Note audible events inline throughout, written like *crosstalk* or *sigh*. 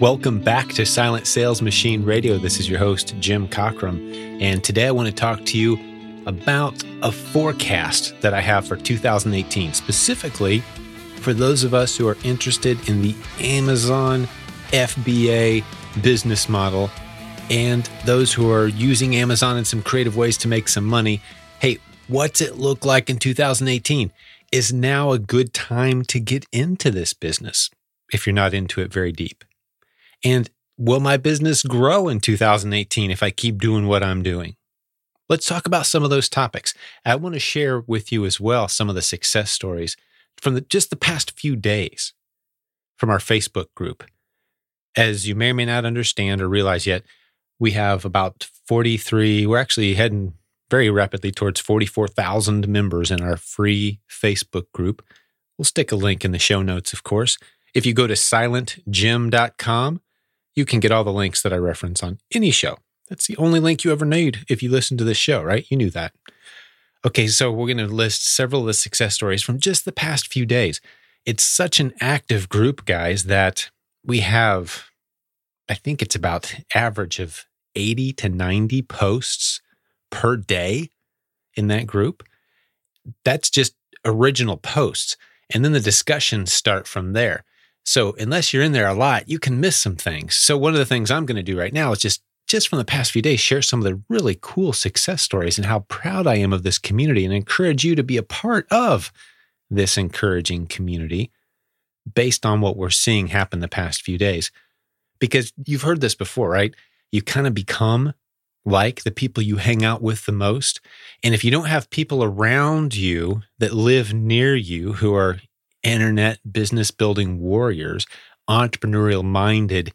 Welcome back to Silent Sales Machine Radio. This is your host, Jim Cockrum. And today I want to talk to you about a forecast that I have for 2018, specifically for those of us who are interested in the Amazon FBA business model and those who are using Amazon in some creative ways to make some money. Hey, what's it look like in 2018? Is now a good time to get into this business if you're not into it very deep? And will my business grow in 2018 if I keep doing what I'm doing? Let's talk about some of those topics. I want to share with you as well some of the success stories from the, just the past few days from our Facebook group. As you may or may not understand or realize yet, we have about 43, we're actually heading very rapidly towards 44,000 members in our free Facebook group. We'll stick a link in the show notes, of course. If you go to silentjim.com, you can get all the links that I reference on any show. That's the only link you ever need if you listen to this show, right? You knew that. Okay, so we're going to list several of the success stories from just the past few days. It's such an active group, guys, that we have, I think it's about average of 80 to 90 posts per day in that group. That's just original posts. And then the discussions start from there. So unless you're in there a lot, you can miss some things. So one of the things I'm going to do right now is just just from the past few days share some of the really cool success stories and how proud I am of this community and encourage you to be a part of this encouraging community based on what we're seeing happen the past few days. Because you've heard this before, right? You kind of become like the people you hang out with the most. And if you don't have people around you that live near you who are internet business building warriors, entrepreneurial minded,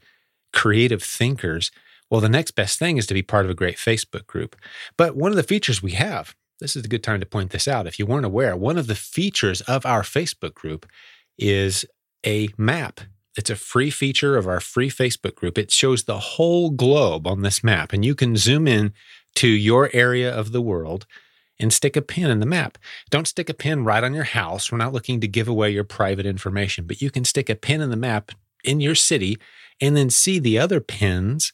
creative thinkers, well, the next best thing is to be part of a great Facebook group. But one of the features we have, this is a good time to point this out. If you weren't aware, one of the features of our Facebook group is a map. It's a free feature of our free Facebook group. It shows the whole globe on this map, and you can zoom in to your area of the world and stick a pin in the map. Don't stick a pin right on your house. We're not looking to give away your private information, but you can stick a pin in the map in your city and then see the other pins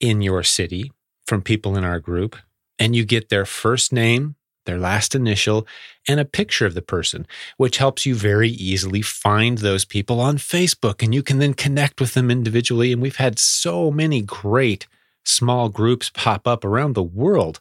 in your city from people in our group. And you get their first name, their last initial, and a picture of the person, which helps you very easily find those people on Facebook. And you can then connect with them individually. And we've had so many great small groups pop up around the world,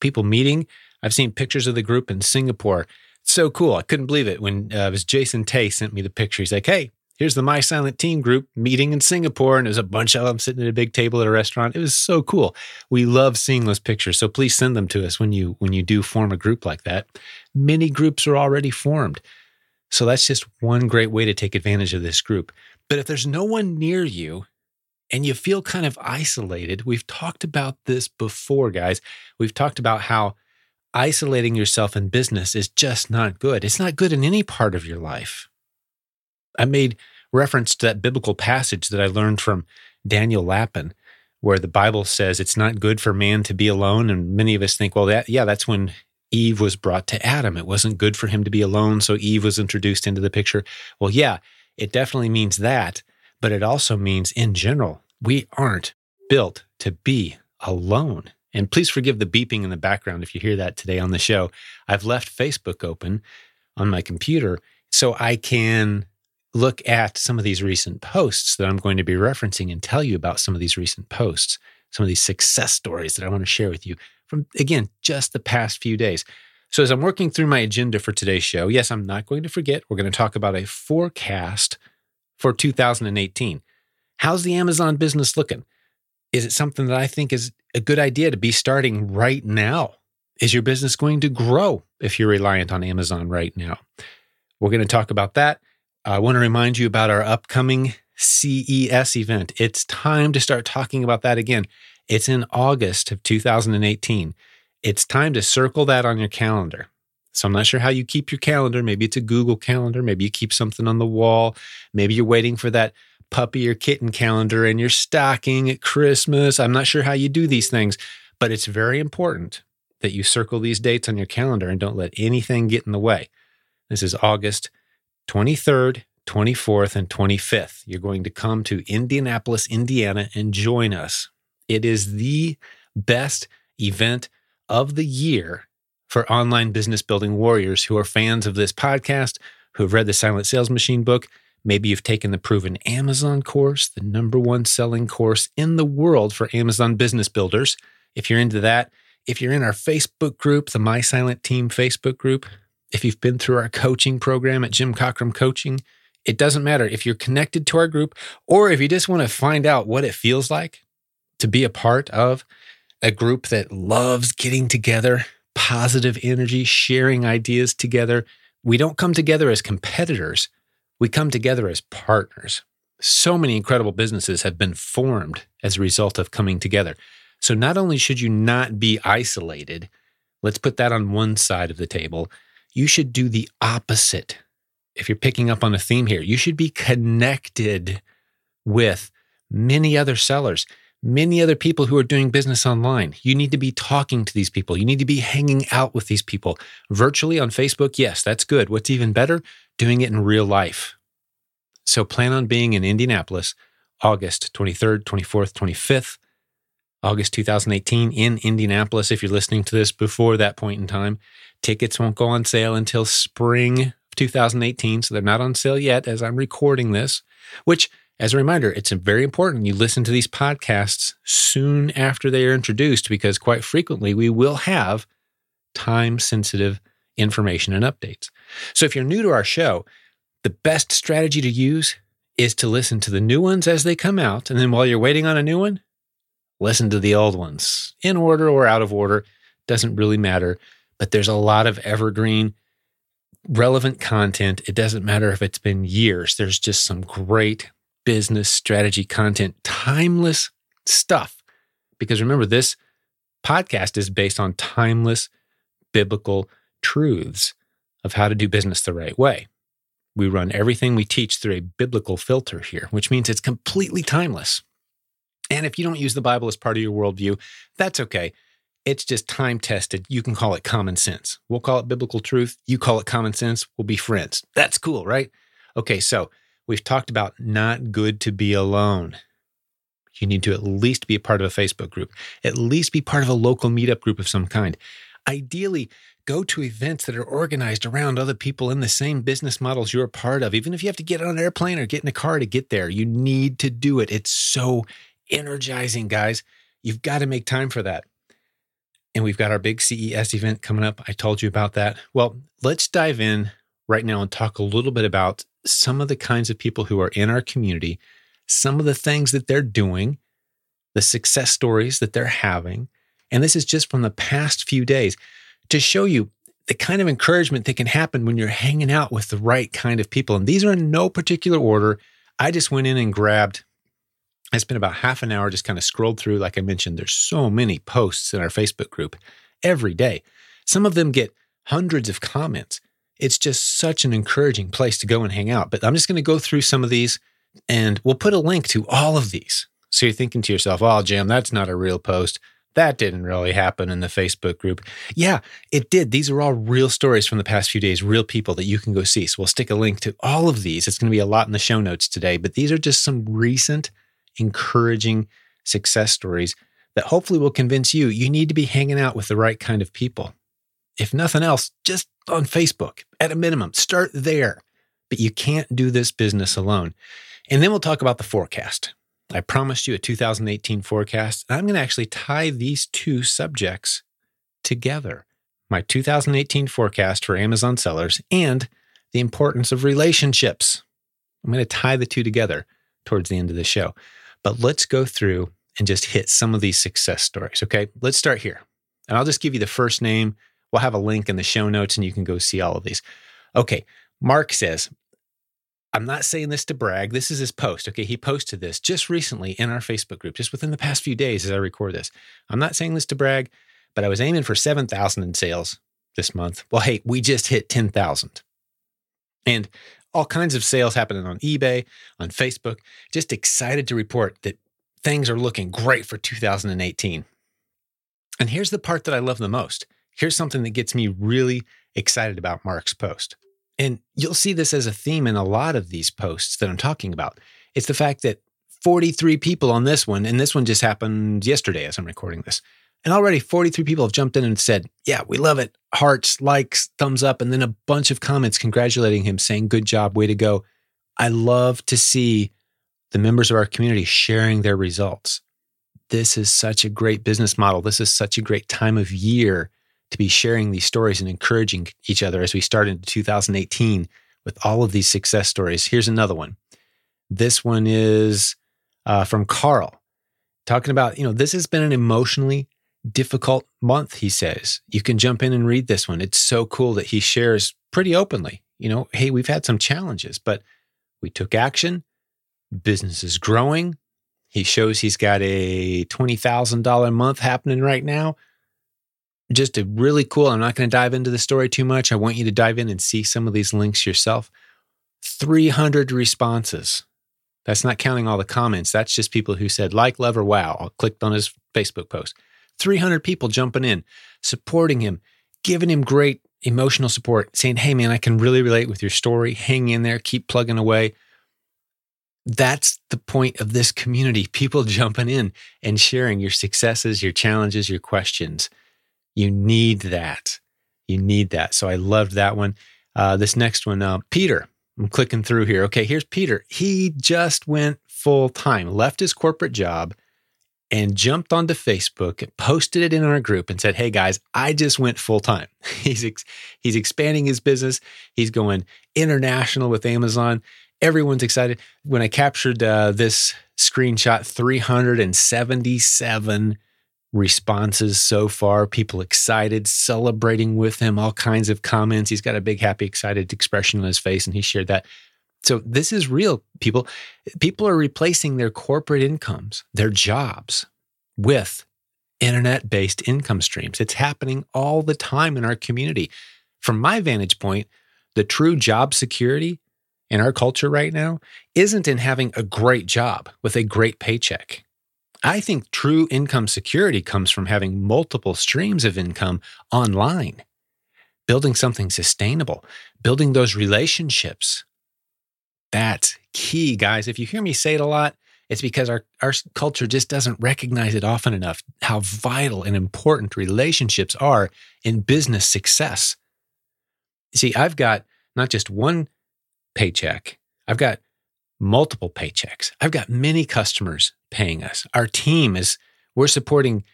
people meeting I've seen pictures of the group in Singapore. so cool. I couldn't believe it when uh, it was Jason Tay sent me the picture. He's like, hey, here's the My Silent Team group meeting in Singapore. And there's a bunch of them sitting at a big table at a restaurant. It was so cool. We love seeing those pictures. So please send them to us when you when you do form a group like that. Many groups are already formed. So that's just one great way to take advantage of this group. But if there's no one near you and you feel kind of isolated, we've talked about this before, guys. We've talked about how isolating yourself in business is just not good. It's not good in any part of your life. I made reference to that biblical passage that I learned from Daniel Lapin, where the Bible says it's not good for man to be alone. And many of us think, well, that, yeah, that's when Eve was brought to Adam. It wasn't good for him to be alone. So Eve was introduced into the picture. Well, yeah, it definitely means that. But it also means, in general, we aren't built to be alone. And please forgive the beeping in the background if you hear that today on the show. I've left Facebook open on my computer so I can look at some of these recent posts that I'm going to be referencing and tell you about some of these recent posts, some of these success stories that I want to share with you from, again, just the past few days. So, as I'm working through my agenda for today's show, yes, I'm not going to forget, we're going to talk about a forecast for 2018. How's the Amazon business looking? Is it something that I think is a good idea to be starting right now? Is your business going to grow if you're reliant on Amazon right now? We're going to talk about that. I want to remind you about our upcoming CES event. It's time to start talking about that again. It's in August of 2018. It's time to circle that on your calendar. So I'm not sure how you keep your calendar. Maybe it's a Google calendar. Maybe you keep something on the wall. Maybe you're waiting for that puppy or kitten calendar and your stocking at Christmas. I'm not sure how you do these things, but it's very important that you circle these dates on your calendar and don't let anything get in the way. This is August 23rd 24th, and 25th. You're going to come to Indianapolis, Indiana, and join us. It is the best event of the year for online business building warriors who are fans of this podcast, who have read the Silent Sales Machine book. Maybe you've taken the proven Amazon course, the number one selling course in the world for Amazon business builders. If you're into that, if you're in our Facebook group, the My Silent Team Facebook group, if you've been through our coaching program at Jim Cockrum Coaching, it doesn't matter if you're connected to our group or if you just want to find out what it feels like to be a part of a group that loves getting together, positive energy, sharing ideas together. We don't come together as competitors, we come together as partners. So many incredible businesses have been formed as a result of coming together. So, not only should you not be isolated, let's put that on one side of the table, you should do the opposite. If you're picking up on a theme here, you should be connected with many other sellers many other people who are doing business online. You need to be talking to these people. You need to be hanging out with these people virtually on Facebook. Yes, that's good. What's even better? Doing it in real life. So plan on being in Indianapolis August 23rd, 24th, 25th, August 2018 in Indianapolis. If you're listening to this before that point in time, tickets won't go on sale until spring of 2018. So they're not on sale yet as I'm recording this, which as a reminder, it's very important you listen to these podcasts soon after they are introduced because quite frequently we will have time sensitive information and updates. So if you're new to our show, the best strategy to use is to listen to the new ones as they come out. And then while you're waiting on a new one, listen to the old ones in order or out of order. Doesn't really matter. But there's a lot of evergreen, relevant content. It doesn't matter if it's been years, there's just some great business strategy content, timeless stuff. Because remember, this podcast is based on timeless biblical truths of how to do business the right way. We run everything we teach through a biblical filter here, which means it's completely timeless. And if you don't use the Bible as part of your worldview, that's okay. It's just time tested. You can call it common sense. We'll call it biblical truth. You call it common sense. We'll be friends. That's cool, right? Okay, so We've talked about not good to be alone. You need to at least be a part of a Facebook group, at least be part of a local meetup group of some kind. Ideally, go to events that are organized around other people in the same business models you're a part of. Even if you have to get on an airplane or get in a car to get there, you need to do it. It's so energizing, guys. You've got to make time for that. And we've got our big CES event coming up. I told you about that. Well, let's dive in right now and talk a little bit about some of the kinds of people who are in our community, some of the things that they're doing, the success stories that they're having. And this is just from the past few days to show you the kind of encouragement that can happen when you're hanging out with the right kind of people. And these are in no particular order. I just went in and grabbed, I spent about half an hour just kind of scrolled through. Like I mentioned, there's so many posts in our Facebook group every day. Some of them get hundreds of comments it's just such an encouraging place to go and hang out. But I'm just going to go through some of these and we'll put a link to all of these. So you're thinking to yourself, oh, Jim, that's not a real post. That didn't really happen in the Facebook group. Yeah, it did. These are all real stories from the past few days, real people that you can go see. So we'll stick a link to all of these. It's going to be a lot in the show notes today, but these are just some recent encouraging success stories that hopefully will convince you you need to be hanging out with the right kind of people if nothing else, just on Facebook at a minimum. Start there. But you can't do this business alone. And then we'll talk about the forecast. I promised you a 2018 forecast. And I'm going to actually tie these two subjects together my 2018 forecast for Amazon sellers and the importance of relationships. I'm going to tie the two together towards the end of the show. But let's go through and just hit some of these success stories. Okay, let's start here. And I'll just give you the first name We'll have a link in the show notes and you can go see all of these. Okay. Mark says, I'm not saying this to brag. This is his post. Okay. He posted this just recently in our Facebook group, just within the past few days as I record this. I'm not saying this to brag, but I was aiming for 7,000 in sales this month. Well, hey, we just hit 10,000. And all kinds of sales happening on eBay, on Facebook. Just excited to report that things are looking great for 2018. And here's the part that I love the most Here's something that gets me really excited about Mark's post. And you'll see this as a theme in a lot of these posts that I'm talking about. It's the fact that 43 people on this one, and this one just happened yesterday as I'm recording this. And already 43 people have jumped in and said, Yeah, we love it. Hearts, likes, thumbs up, and then a bunch of comments congratulating him, saying, Good job, way to go. I love to see the members of our community sharing their results. This is such a great business model. This is such a great time of year to be sharing these stories and encouraging each other as we start into 2018 with all of these success stories. Here's another one. This one is uh, from Carl, talking about, you know, this has been an emotionally difficult month, he says. You can jump in and read this one. It's so cool that he shares pretty openly, you know, hey, we've had some challenges, but we took action. Business is growing. He shows he's got a $20,000 month happening right now just a really cool. I'm not going to dive into the story too much. I want you to dive in and see some of these links yourself. 300 responses. That's not counting all the comments. That's just people who said like, love, or wow. I clicked on his Facebook post. 300 people jumping in, supporting him, giving him great emotional support, saying, Hey, man, I can really relate with your story. Hang in there, keep plugging away. That's the point of this community people *laughs* jumping in and sharing your successes, your challenges, your questions. You need that. You need that. So I loved that one. Uh, this next one, uh, Peter. I'm clicking through here. Okay, here's Peter. He just went full time, left his corporate job, and jumped onto Facebook posted it in our group and said, "Hey guys, I just went full time." *laughs* He's ex- he's expanding his business. He's going international with Amazon. Everyone's excited. When I captured uh, this screenshot, 377 responses so far. People excited, celebrating with him, all kinds of comments. He's got a big, happy, excited expression on his face, and he shared that. So this is real, people. People are replacing their corporate incomes, their jobs, with internet based income streams. It's happening all the time in our community. From my vantage point, the true job security in our culture right now isn't in having a great job with a great paycheck. I think true income security comes from having multiple streams of income online, building something sustainable, building those relationships. That's key, guys. If you hear me say it a lot, it's because our, our culture just doesn't recognize it often enough how vital and important relationships are in business success. see, I've got not just one paycheck, I've got multiple paychecks. I've got many customers paying us. Our team is, we're supporting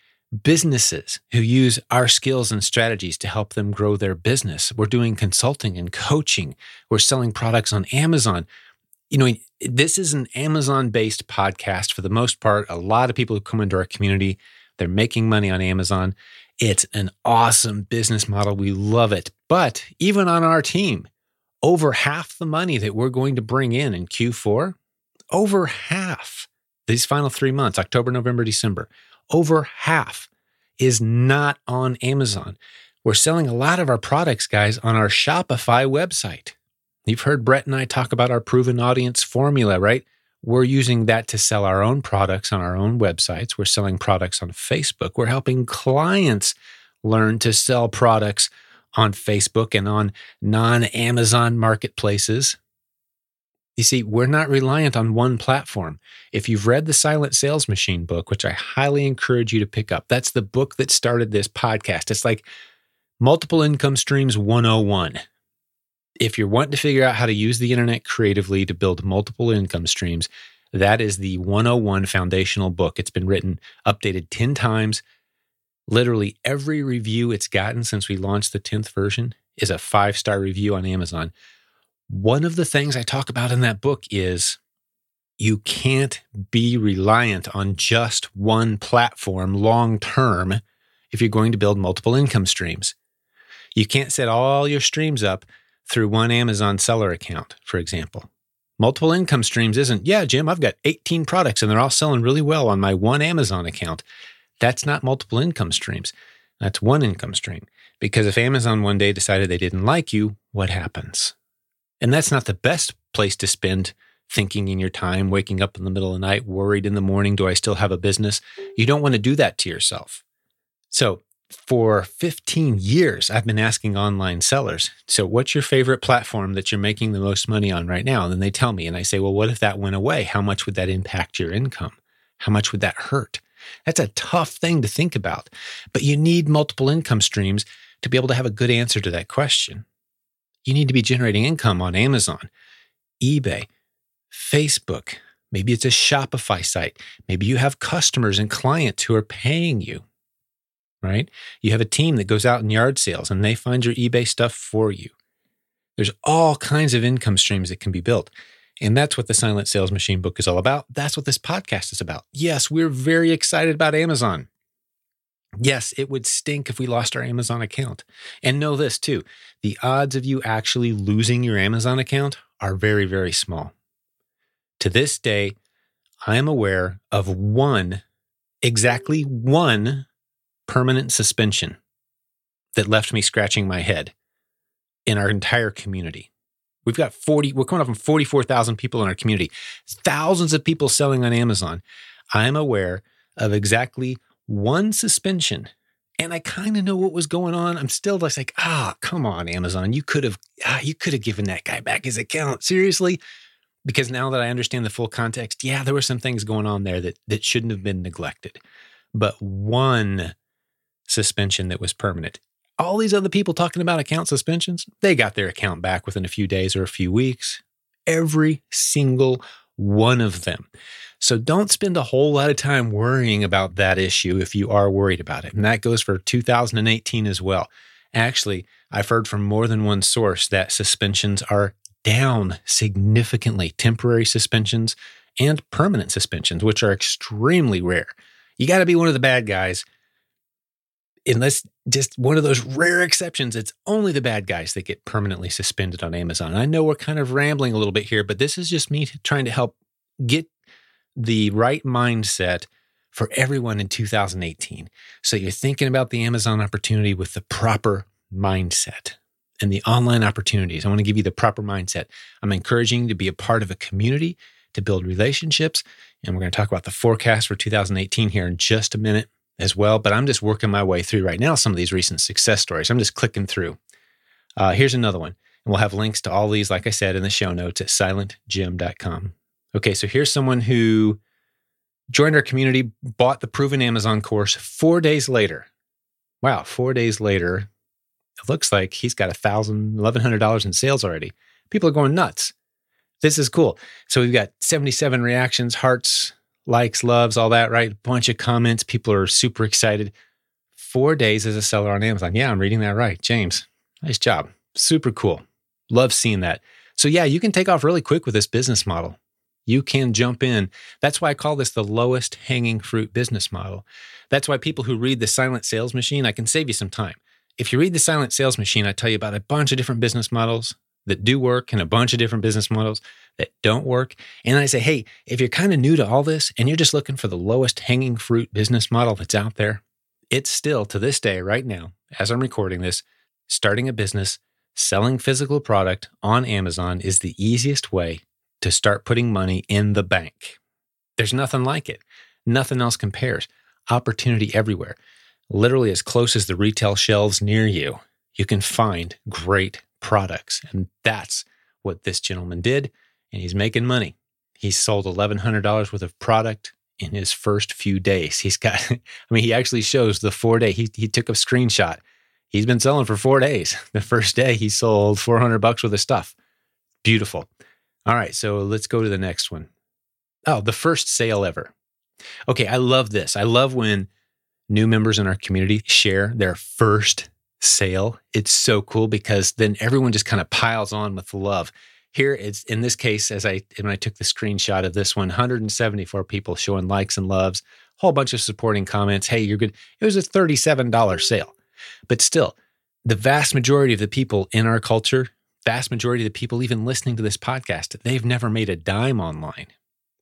businesses who use our skills and strategies to help them grow their business. We're doing consulting and coaching. We're selling products on Amazon. You know, this is an Amazon based podcast for the most part. A lot of people who come into our community, they're making money on Amazon. It's an awesome business model. We love it. But even on our team, over half the money that we're going to bring in in Q4, over half these final three months, October, November, December, over half is not on Amazon. We're selling a lot of our products, guys, on our Shopify website. You've heard Brett and I talk about our proven audience formula, right? We're using that to sell our own products on our own websites. We're selling products on Facebook. We're helping clients learn to sell products on Facebook and on non Amazon marketplaces. You see, we're not reliant on one platform. If you've read the Silent Sales Machine book, which I highly encourage you to pick up, that's the book that started this podcast. It's like Multiple Income Streams 101. If you're wanting to figure out how to use the internet creatively to build multiple income streams, that is the 101 foundational book. It's been written, updated 10 times. Literally every review it's gotten since we launched the 10th version is a five star review on Amazon. One of the things I talk about in that book is you can't be reliant on just one platform long term if you're going to build multiple income streams. You can't set all your streams up through one Amazon seller account, for example. Multiple income streams isn't, yeah, Jim, I've got 18 products and they're all selling really well on my one Amazon account. That's not multiple income streams. That's one income stream. Because if Amazon one day decided they didn't like you, what happens? And that's not the best place to spend thinking in your time, waking up in the middle of the night, worried in the morning, do I still have a business? You don't want to do that to yourself. So for 15 years, I've been asking online sellers, so what's your favorite platform that you're making the most money on right now? And then they tell me, and I say, well, what if that went away? How much would that impact your income? How much would that hurt? That's a tough thing to think about, but you need multiple income streams to be able to have a good answer to that question. You need to be generating income on Amazon, eBay, Facebook. Maybe it's a Shopify site. Maybe you have customers and clients who are paying you right? You have a team that goes out in yard sales and they find your eBay stuff for you. There's all kinds of income streams that can be built. And that's what the Silent Sales Machine book is all about. That's what this podcast is about. Yes, we're very excited about Amazon. Yes, it would stink if we lost our Amazon account. And know this too the odds of you actually losing your Amazon account are very, very small. To this day, I am aware of one, exactly one permanent suspension that left me scratching my head in our entire community. We've got 40, we're coming up on 44,000 people in our community, thousands of people selling on Amazon. I'm aware of exactly one suspension. And I kind of know what was going on. I'm still just like, ah, come on, Amazon. You could have, ah, you could have given that guy back his account. Seriously? Because now that I understand the full context, yeah, there were some things going on there that, that shouldn't have been neglected. But one suspension that was permanent. All these other people talking about account suspensions, they got their account back within a few days or a few weeks. Every single one of them. So don't spend a whole lot of time worrying about that issue if you are worried about it. And that goes for 2018 as well. Actually, I've heard from more than one source that suspensions are down significantly, temporary suspensions and permanent suspensions, which are extremely rare. You got to be one of the bad guys unless just one of those rare exceptions, it's only the bad guys that get permanently suspended on Amazon. I know we're kind of rambling a little bit here, but this is just me trying to help get the right mindset for everyone in 2018. So you're thinking about the Amazon opportunity with the proper mindset and the online opportunities. I want to give you the proper mindset. I'm encouraging you to be a part of a community, to build relationships. And we're going to talk about the forecast for 2018 here in just a minute as well. But I'm just working my way through right now some of these recent success stories. I'm just clicking through. Uh, here's another one. And we'll have links to all these, like I said, in the show notes at silentjim.com. Okay, so here's someone who joined our community, bought the proven Amazon course four days later. Wow, four days later, it looks like he's got a thousand, eleven hundred dollars in sales already. People are going nuts. This is cool. So we've got 77 reactions, hearts, likes, loves, all that, right? A bunch of comments. People are super excited. Four days as a seller on Amazon. Yeah, I'm reading that right. James, nice job. Super cool. Love seeing that. So, yeah, you can take off really quick with this business model. You can jump in. That's why I call this the lowest hanging fruit business model. That's why people who read the Silent Sales Machine, I can save you some time. If you read the Silent Sales Machine, I tell you about a bunch of different business models that do work and a bunch of different business models that don't work. And I say, hey, if you're kind of new to all this and you're just looking for the lowest hanging fruit business model that's out there, it's still to this day, right now, as I'm recording this, starting a business, selling physical product on Amazon is the easiest way to start putting money in the bank. There's nothing like it. Nothing else compares. Opportunity everywhere. Literally as close as the retail shelves near you, you can find great products. And that's what this gentleman did and he's making money. He sold $1,100 worth of product in his first few days. He's got, *laughs* I mean, he actually shows the four day, he, he took a screenshot. He's been selling for four days. *laughs* The first day he sold 400 bucks worth of stuff. Beautiful. All right. So let's go to the next one. Oh, the first sale ever. Okay. I love this. I love when new members in our community share their first sale. It's so cool because then everyone just kind of piles on with love. Here it's in this case, as I when I took the screenshot of this one, 174 people showing likes and loves, whole bunch of supporting comments. Hey, you're good. It was a $37 sale. But still, the vast majority of the people in our culture, vast majority of the people even listening to this podcast, they've never made a dime online.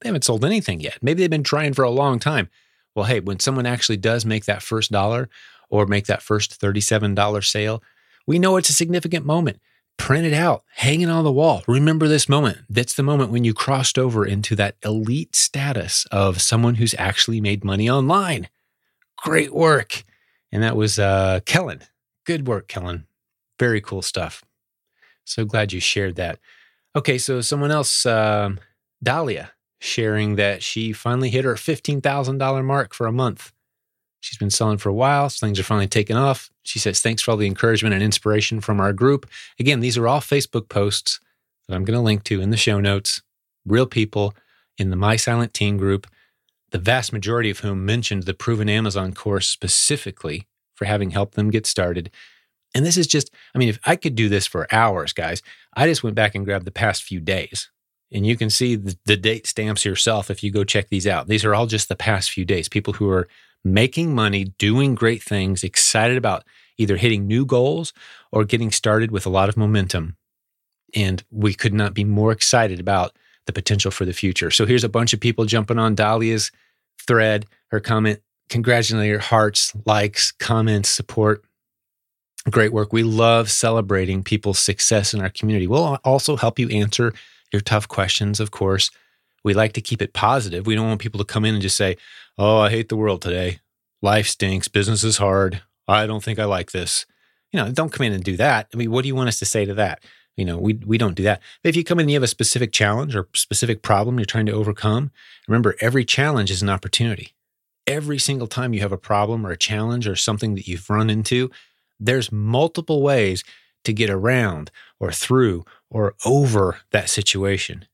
They haven't sold anything yet. Maybe they've been trying for a long time. Well, hey, when someone actually does make that first dollar or make that first $37 sale, we know it's a significant moment print it out, hang it on the wall. Remember this moment. That's the moment when you crossed over into that elite status of someone who's actually made money online. Great work. And that was uh, Kellen. Good work, Kellen. Very cool stuff. So glad you shared that. Okay, so someone else, um, Dahlia, sharing that she finally hit her $15,000 mark for a month. She's been selling for a while. So things are finally taking off. She says, Thanks for all the encouragement and inspiration from our group. Again, these are all Facebook posts that I'm going to link to in the show notes. Real people in the My Silent Team group, the vast majority of whom mentioned the Proven Amazon course specifically for having helped them get started. And this is just, I mean, if I could do this for hours, guys, I just went back and grabbed the past few days. And you can see the, the date stamps yourself if you go check these out. These are all just the past few days. People who are making money, doing great things, excited about either hitting new goals or getting started with a lot of momentum. And we could not be more excited about the potential for the future. So here's a bunch of people jumping on Dahlia's thread, her comment, congratulating her hearts, likes, comments, support. Great work. We love celebrating people's success in our community. We'll also help you answer your tough questions, of course. We like to keep it positive. We don't want people to come in and just say, Oh, I hate the world today. Life stinks. Business is hard. I don't think I like this. You know, don't come in and do that. I mean, what do you want us to say to that? You know, we, we don't do that. But if you come in and you have a specific challenge or specific problem you're trying to overcome, remember every challenge is an opportunity. Every single time you have a problem or a challenge or something that you've run into, there's multiple ways to get around or through or over that situation.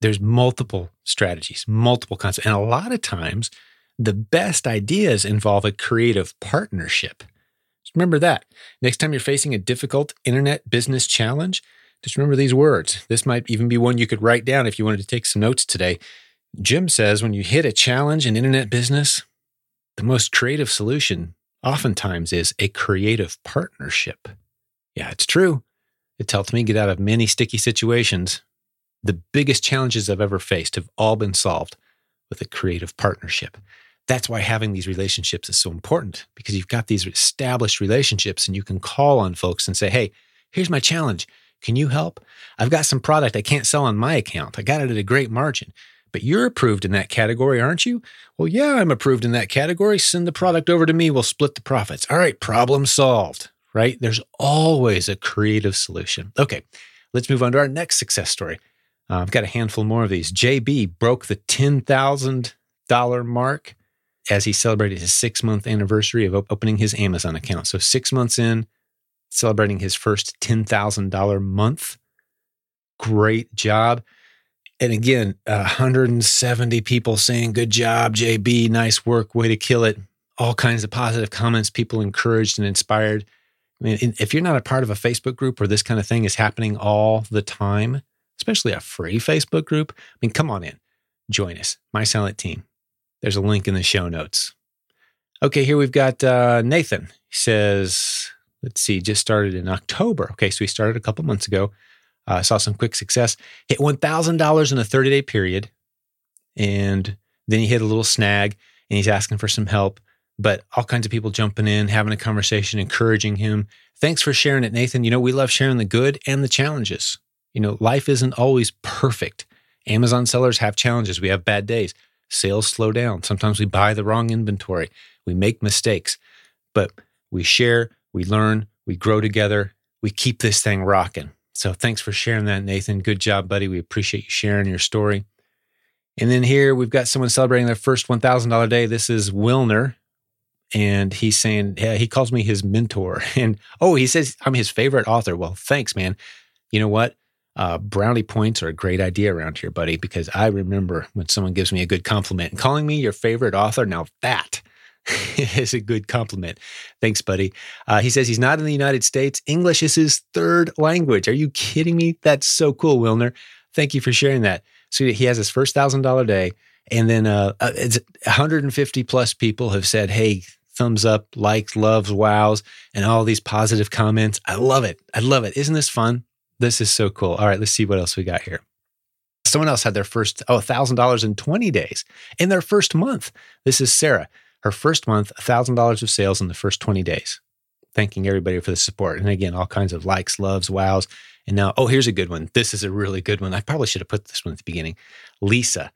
There's multiple strategies, multiple concepts. And a lot of times, the best ideas involve a creative partnership. Just remember that. Next time you're facing a difficult internet business challenge, just remember these words. This might even be one you could write down if you wanted to take some notes today. Jim says when you hit a challenge in internet business, the most creative solution oftentimes is a creative partnership. Yeah, it's true. It helped me get out of many sticky situations. The biggest challenges I've ever faced have all been solved with a creative partnership. That's why having these relationships is so important because you've got these established relationships and you can call on folks and say, Hey, here's my challenge. Can you help? I've got some product I can't sell on my account. I got it at a great margin, but you're approved in that category, aren't you? Well, yeah, I'm approved in that category. Send the product over to me. We'll split the profits. All right, problem solved right? There's always a creative solution. Okay, let's move on to our next success story. Uh, I've got a handful more of these. JB broke the $10,000 mark as he celebrated his six month anniversary of op- opening his Amazon account. So, six months in, celebrating his first $10,000 month. Great job. And again, 170 people saying, Good job, JB. Nice work. Way to kill it. All kinds of positive comments, people encouraged and inspired. I mean, if you're not a part of a Facebook group where this kind of thing is happening all the time, especially a free Facebook group, I mean, come on in, join us, My Silent Team. There's a link in the show notes. Okay, here we've got uh, Nathan. He says, let's see, just started in October. Okay, so he started a couple months ago. Uh, saw some quick success. Hit $1,000 in a 30 day period. And then he hit a little snag and he's asking for some help but all kinds of people jumping in, having a conversation, encouraging him. Thanks for sharing it, Nathan. You know, we love sharing the good and the challenges. You know, life isn't always perfect. Amazon sellers have challenges. We have bad days. Sales slow down. Sometimes we buy the wrong inventory. We make mistakes, but we share, we learn, we grow together. We keep this thing rocking. So thanks for sharing that, Nathan. Good job, buddy. We appreciate you sharing your story. And then here we've got someone celebrating their first $1,000 day. This is Wilner and he's saying yeah, he calls me his mentor *laughs* and oh he says i'm his favorite author well thanks man you know what uh, brownie points are a great idea around here buddy because i remember when someone gives me a good compliment and calling me your favorite author now that *laughs* is a good compliment thanks buddy uh, he says he's not in the united states english is his third language are you kidding me that's so cool wilner thank you for sharing that so he has his first thousand dollar day and then uh, uh it's 150 plus people have said, "Hey, thumbs up, likes, loves, wows, and all these positive comments. I love it. I love it. Isn't this fun? This is so cool. All right, let's see what else we got here. Someone else had their first, oh, $1,000 in 20 days in their first month. This is Sarah. Her first month, $1,000 of sales in the first 20 days. Thanking everybody for the support. And again, all kinds of likes, loves, wows. And now, oh, here's a good one. This is a really good one. I probably should have put this one at the beginning. Lisa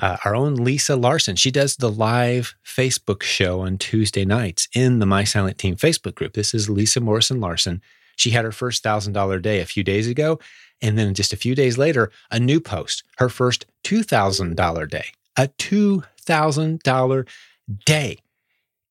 uh, our own Lisa Larson. She does the live Facebook show on Tuesday nights in the My Silent Team Facebook group. This is Lisa Morrison Larson. She had her first $1,000 day a few days ago. And then just a few days later, a new post, her first $2,000 day, a $2,000 day.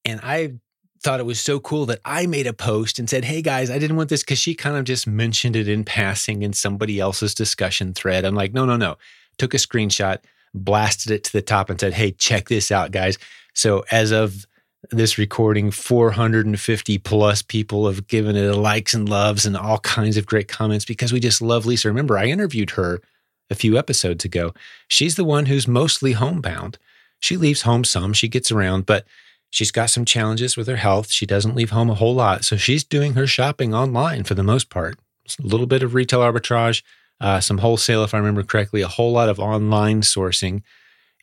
And I thought it was so cool that I made a post and said, Hey guys, I didn't want this because she kind of just mentioned it in passing in somebody else's discussion thread. I'm like, no, no, no. Took a screenshot, blasted it to the top and said, Hey, check this out, guys. So as of this recording, 450 plus people have given it likes and loves and all kinds of great comments because we just love Lisa. Remember, I interviewed her a few episodes ago. She's the one who's mostly homebound. She leaves home some, she gets around, but she's got some challenges with her health. She doesn't leave home a whole lot. So she's doing her shopping online for the most part. a little bit of retail arbitrage, uh, some wholesale, if I remember correctly, a whole lot of online sourcing.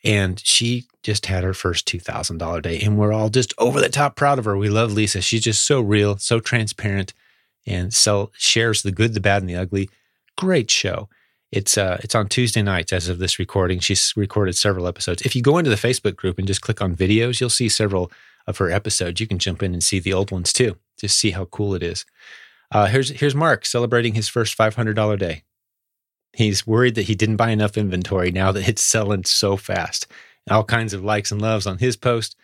And she just had her first $2,000 day. And we're all just over the top proud of her. We love Lisa. She's just so real, so transparent, and so shares the good, the bad, and the ugly. Great show. It's uh, it's on Tuesday nights as of this recording. She's recorded several episodes. If you go into the Facebook group and just click on videos, you'll see several of her episodes. You can jump in and see the old ones too. Just see how cool it is. Uh, here's here's Mark celebrating his first five hundred dollar day. He's worried that he didn't buy enough inventory now that it's selling so fast. All kinds of likes and loves on his post.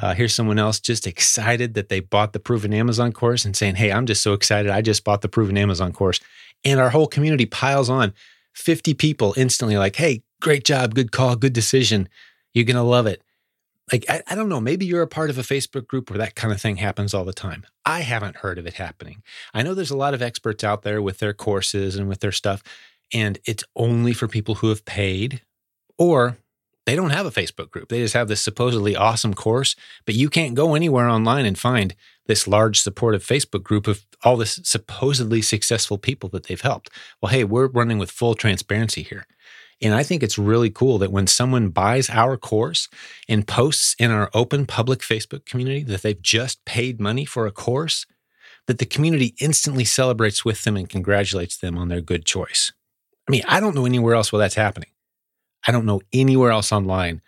Uh, here's someone else just excited that they bought the Proven Amazon course and saying, Hey, I'm just so excited. I just bought the Proven Amazon course. And our whole community piles on 50 people instantly like, Hey, great job, good call, good decision. You're going to love it. Like, I, I, don't know, maybe you're a part of a Facebook group where that kind of thing happens all the time. I haven't heard of it happening. I know there's a lot of experts out there with their courses and with their stuff, and it's only for people who have paid or they don't have a Facebook group. They just have this supposedly awesome course, but you can't go anywhere online and find this large supportive Facebook group of all this supposedly successful people that they've helped. Well, hey, we're running with full transparency here. And I think it's really cool that when someone buys our course and posts in our open public Facebook community that they've just paid money for a course, that the community instantly celebrates with them and congratulates them on their good choice. I mean, I don't know anywhere else where that's happening. I don't know anywhere else online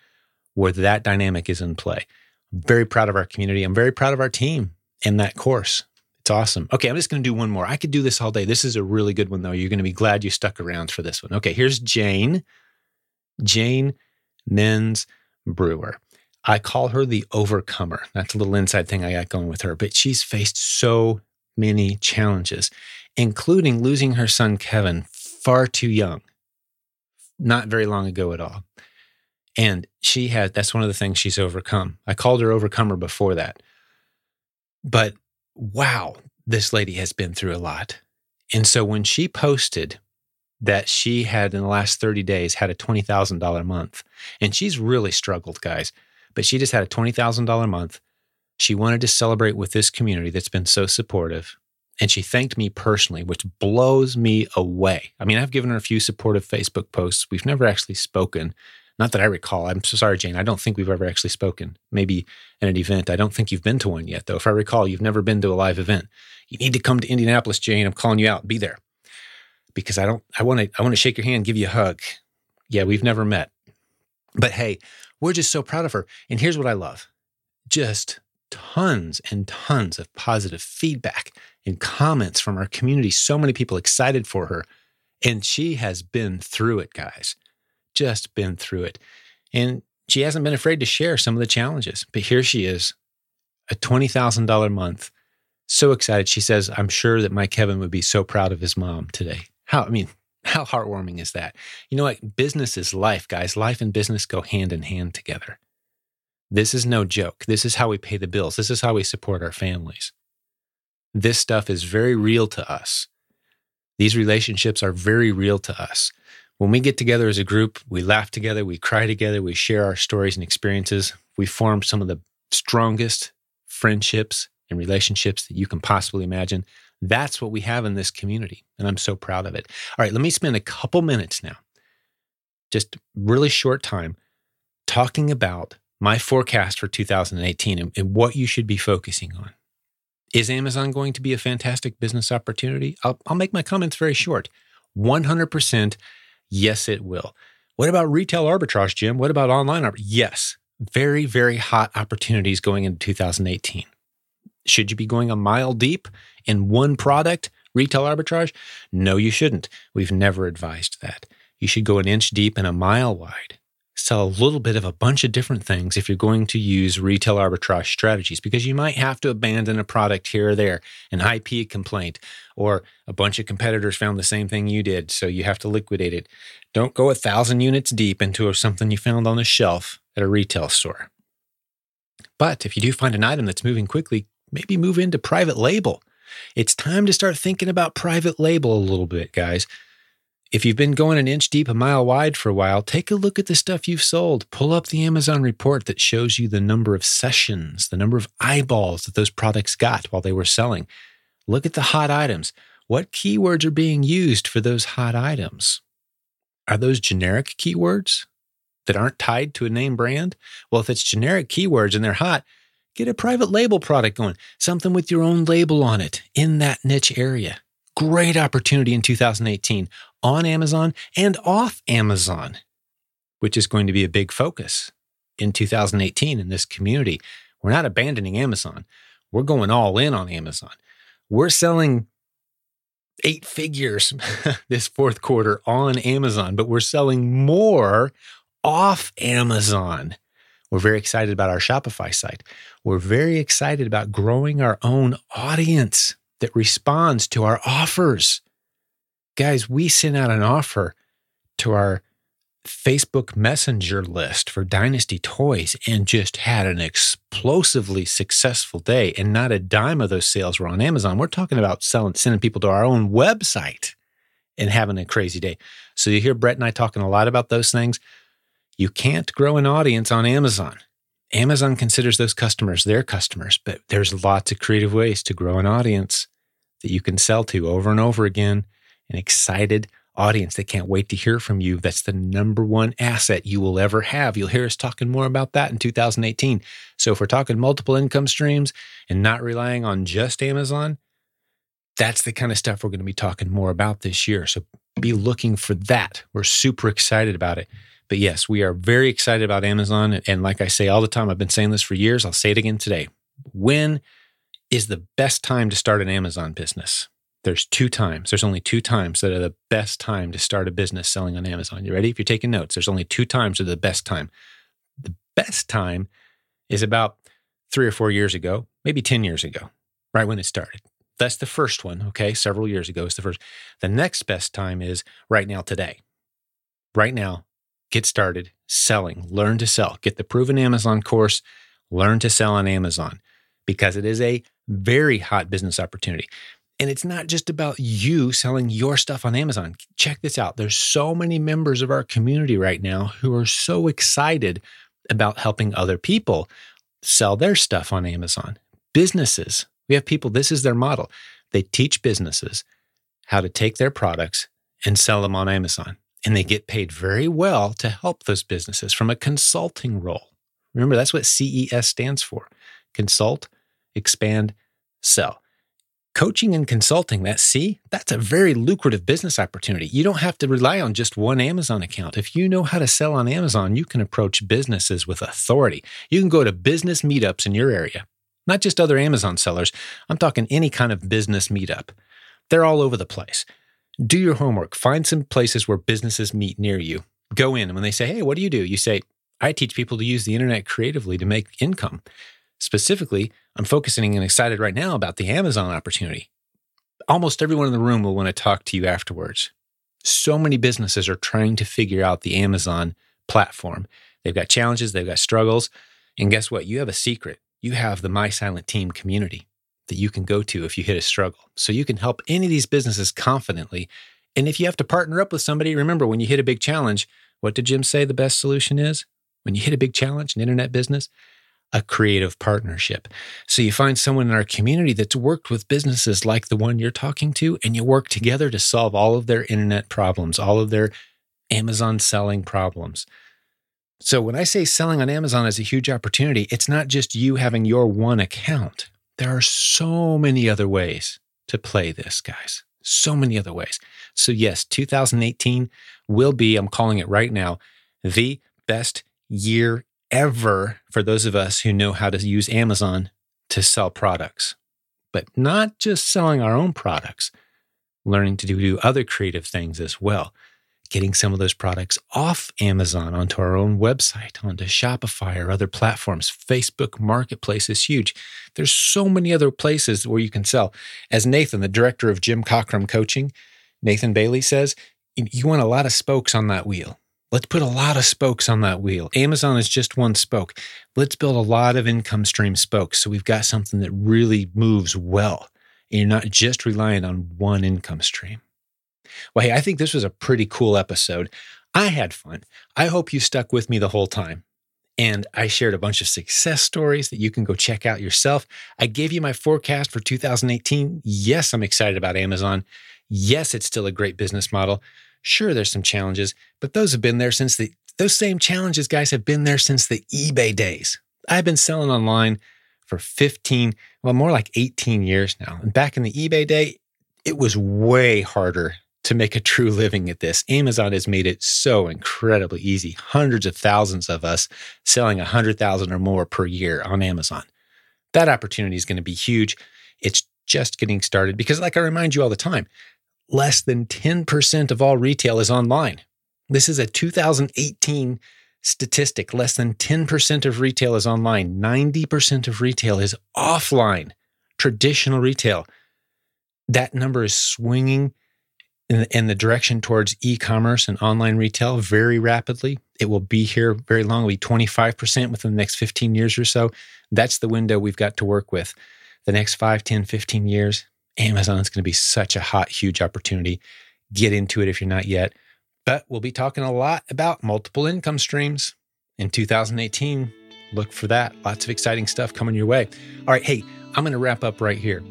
where that dynamic is in play. I'm very proud of our community. I'm very proud of our team in that course. It's awesome. Okay, I'm just going to do one more. I could do this all day. This is a really good one, though. You're going to be glad you stuck around for this one. Okay, here's Jane. Jane Menz Brewer. I call her the overcomer. That's a little inside thing I got going with her, but she's faced so many challenges, including losing her son, Kevin, far too young not very long ago at all. And she had, that's one of the things she's overcome. I called her overcomer before that. But wow, this lady has been through a lot. And so when she posted that she had in the last 30 days had a $20,000 month, and she's really struggled, guys, but she just had a $20,000 month. She wanted to celebrate with this community that's been so supportive. And she thanked me personally, which blows me away. I mean, I've given her a few supportive Facebook posts. We've never actually spoken. Not that I recall. I'm so sorry, Jane. I don't think we've ever actually spoken. Maybe at an event. I don't think you've been to one yet, though. If I recall, you've never been to a live event. You need to come to Indianapolis, Jane. I'm calling you out. Be there. Because I don't I want to I want to shake your hand, give you a hug. Yeah, we've never met. But hey, we're just so proud of her. And here's what I love. Just tons and tons of positive feedback and comments from our community. So many people excited for her. And she has been through it, guys, just been through it. And she hasn't been afraid to share some of the challenges. But here she is, a $20,000 month. So excited. She says, I'm sure that my Kevin would be so proud of his mom today. How, I mean, how heartwarming is that? You know what? Business is life, guys. Life and business go hand in hand together. This is no joke. This is how we pay the bills. This is how we support our families. This stuff is very real to us. These relationships are very real to us. When we get together as a group, we laugh together, we cry together, we share our stories and experiences. We form some of the strongest friendships and relationships that you can possibly imagine. That's what we have in this community. And I'm so proud of it. All right, let me spend a couple minutes now, just really short time, talking about my forecast for 2018 and, and what you should be focusing on. Is Amazon going to be a fantastic business opportunity? I'll, I'll make my comments very short. 100% yes, it will. What about retail arbitrage, Jim? What about online arbitrage? Yes, very, very hot opportunities going into 2018. Should you be going a mile deep in one product, retail arbitrage? No, you shouldn't. We've never advised that. You should go an inch deep and a mile wide. Sell a little bit of a bunch of different things if you're going to use retail arbitrage strategies, because you might have to abandon a product here or there, an IP complaint, or a bunch of competitors found the same thing you did, so you have to liquidate it. Don't go a thousand units deep into something you found on a shelf at a retail store. But if you do find an item that's moving quickly, maybe move into private label. It's time to start thinking about private label a little bit, guys. If you've been going an inch deep, a mile wide for a while, take a look at the stuff you've sold. Pull up the Amazon report that shows you the number of sessions, the number of eyeballs that those products got while they were selling. Look at the hot items. What keywords are being used for those hot items? Are those generic keywords that aren't tied to a name brand? Well, if it's generic keywords and they're hot, get a private label product going, something with your own label on it in that niche area. Great opportunity in 2018 on Amazon and off Amazon, which is going to be a big focus in 2018 in this community. We're not abandoning Amazon. We're going all in on Amazon. We're selling eight figures *laughs* this fourth quarter on Amazon, but we're selling more off Amazon. We're very excited about our Shopify site. We're very excited about growing our own audience that responds to our offers. Guys, we sent out an offer to our Facebook Messenger list for Dynasty Toys and just had an explosively successful day. And not a dime of those sales were on Amazon. We're talking about selling, sending people to our own website and having a crazy day. So you hear Brett and I talking a lot about those things. You can't grow an audience on Amazon. Amazon considers those customers their customers, but there's lots of creative ways to grow an audience that you can sell to over and over again. An excited audience that can't wait to hear from you. That's the number one asset you will ever have. You'll hear us talking more about that in 2018. So if we're talking multiple income streams and not relying on just Amazon, that's the kind of stuff we're going to be talking more about this year. So be looking for that. We're super excited about it. But yes, we are very excited about Amazon. And like I say all the time, I've been saying this for years. I'll say it again today. When is the best time to start an Amazon business? There's two times. There's only two times that are the best time to start a business selling on Amazon. You ready? If you're taking notes, there's only two times that are the best time. The best time is about three or four years ago, maybe 10 years ago, right when it started. That's the first one. Okay. Several years ago is the first. The next best time is right now, today. Right now, get started selling, learn to sell, get the proven Amazon course, learn to sell on Amazon because it is a very hot business opportunity. And it's not just about you selling your stuff on Amazon. Check this out. There's so many members of our community right now who are so excited about helping other people sell their stuff on Amazon. Businesses, we have people, this is their model. They teach businesses how to take their products and sell them on Amazon. And they get paid very well to help those businesses from a consulting role. Remember, that's what CES stands for consult, expand, sell. Coaching and consulting, that see that's a very lucrative business opportunity. You don't have to rely on just one Amazon account. If you know how to sell on Amazon, you can approach businesses with authority. You can go to business meetups in your area, not just other Amazon sellers. I'm talking any kind of business meetup. They're all over the place. Do your homework. Find some places where businesses meet near you. Go in. And when they say, Hey, what do you do? You say, I teach people to use the internet creatively to make income. Specifically, I'm focusing and excited right now about the Amazon opportunity. Almost everyone in the room will want to talk to you afterwards. So many businesses are trying to figure out the Amazon platform. They've got challenges, they've got struggles. And guess what? You have a secret. You have the My Silent Team community that you can go to if you hit a struggle. So you can help any of these businesses confidently. And if you have to partner up with somebody, remember when you hit a big challenge, what did Jim say the best solution is? When you hit a big challenge in internet business, a creative partnership. So you find someone in our community that's worked with businesses like the one you're talking to, and you work together to solve all of their internet problems, all of their Amazon selling problems. So when I say selling on Amazon is a huge opportunity, it's not just you having your one account. There are so many other ways to play this, guys. So many other ways. So, yes, 2018, will be, I'm calling it right now, the best year ever for those of us who know how to use Amazon to sell products, but not just selling our own products, learning to do, do other creative things as well. Getting some of those products off Amazon onto our own website, onto Shopify or other platforms. Facebook Marketplace is huge. There's so many other places where you can sell. As Nathan, the director of Jim Cockrum Coaching, Nathan Bailey says, you want a lot of spokes on that wheel. Let's put a lot of spokes on that wheel. Amazon is just one spoke. Let's build a lot of income stream spokes so we've got something that really moves well. And you're not just relying on one income stream. Well, hey, I think this was a pretty cool episode. I had fun. I hope you stuck with me the whole time. And I shared a bunch of success stories that you can go check out yourself. I gave you my forecast for 2018. Yes, I'm excited about Amazon. Yes, it's still a great business model. Sure, there's some challenges, but those have been there since the, those same challenges, guys, have been there since the eBay days. I've been selling online for 15, well, more like 18 years now. And back in the eBay day, it was way harder to make a true living at this. Amazon has made it so incredibly easy. Hundreds of thousands of us selling 100,000 or more per year on Amazon. That opportunity is going to be huge. It's just getting started because, like I remind you all the time, less than 10% of all retail is online. This is a 2018 statistic. Less than 10% of retail is online. 90% of retail is offline, traditional retail. That number is swinging in the, direction towards e commerce and online retail very rapidly. It will be here very long, it'll be 25% within the next 15 years or so. That's the window we've got to work with. The next 5, 10, 15 years, Amazon is going to be such a hot, huge opportunity. Get into it if you're not yet. But we'll be talking a lot about multiple income streams in 2018. Look for that. Lots of exciting stuff coming your way. All right. Hey, I'm going to wrap up right here.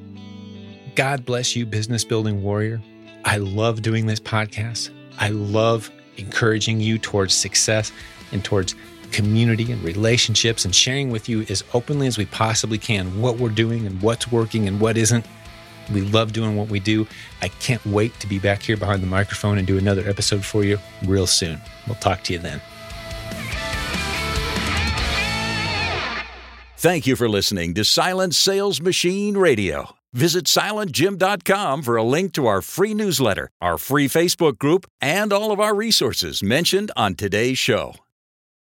God bless you, business building warrior. I love doing this podcast. I love encouraging you towards success and towards community and relationships and sharing with you as openly as we possibly can what we're doing and what's working and what isn't. We love doing what we do. I can't wait to be back here behind the microphone and do another episode for you real soon. We'll talk to you then. Thank you for listening to Silent Sales Machine Radio. Visit silentjim.com for a link to our free newsletter, our free Facebook group, and all of our resources mentioned on today's show.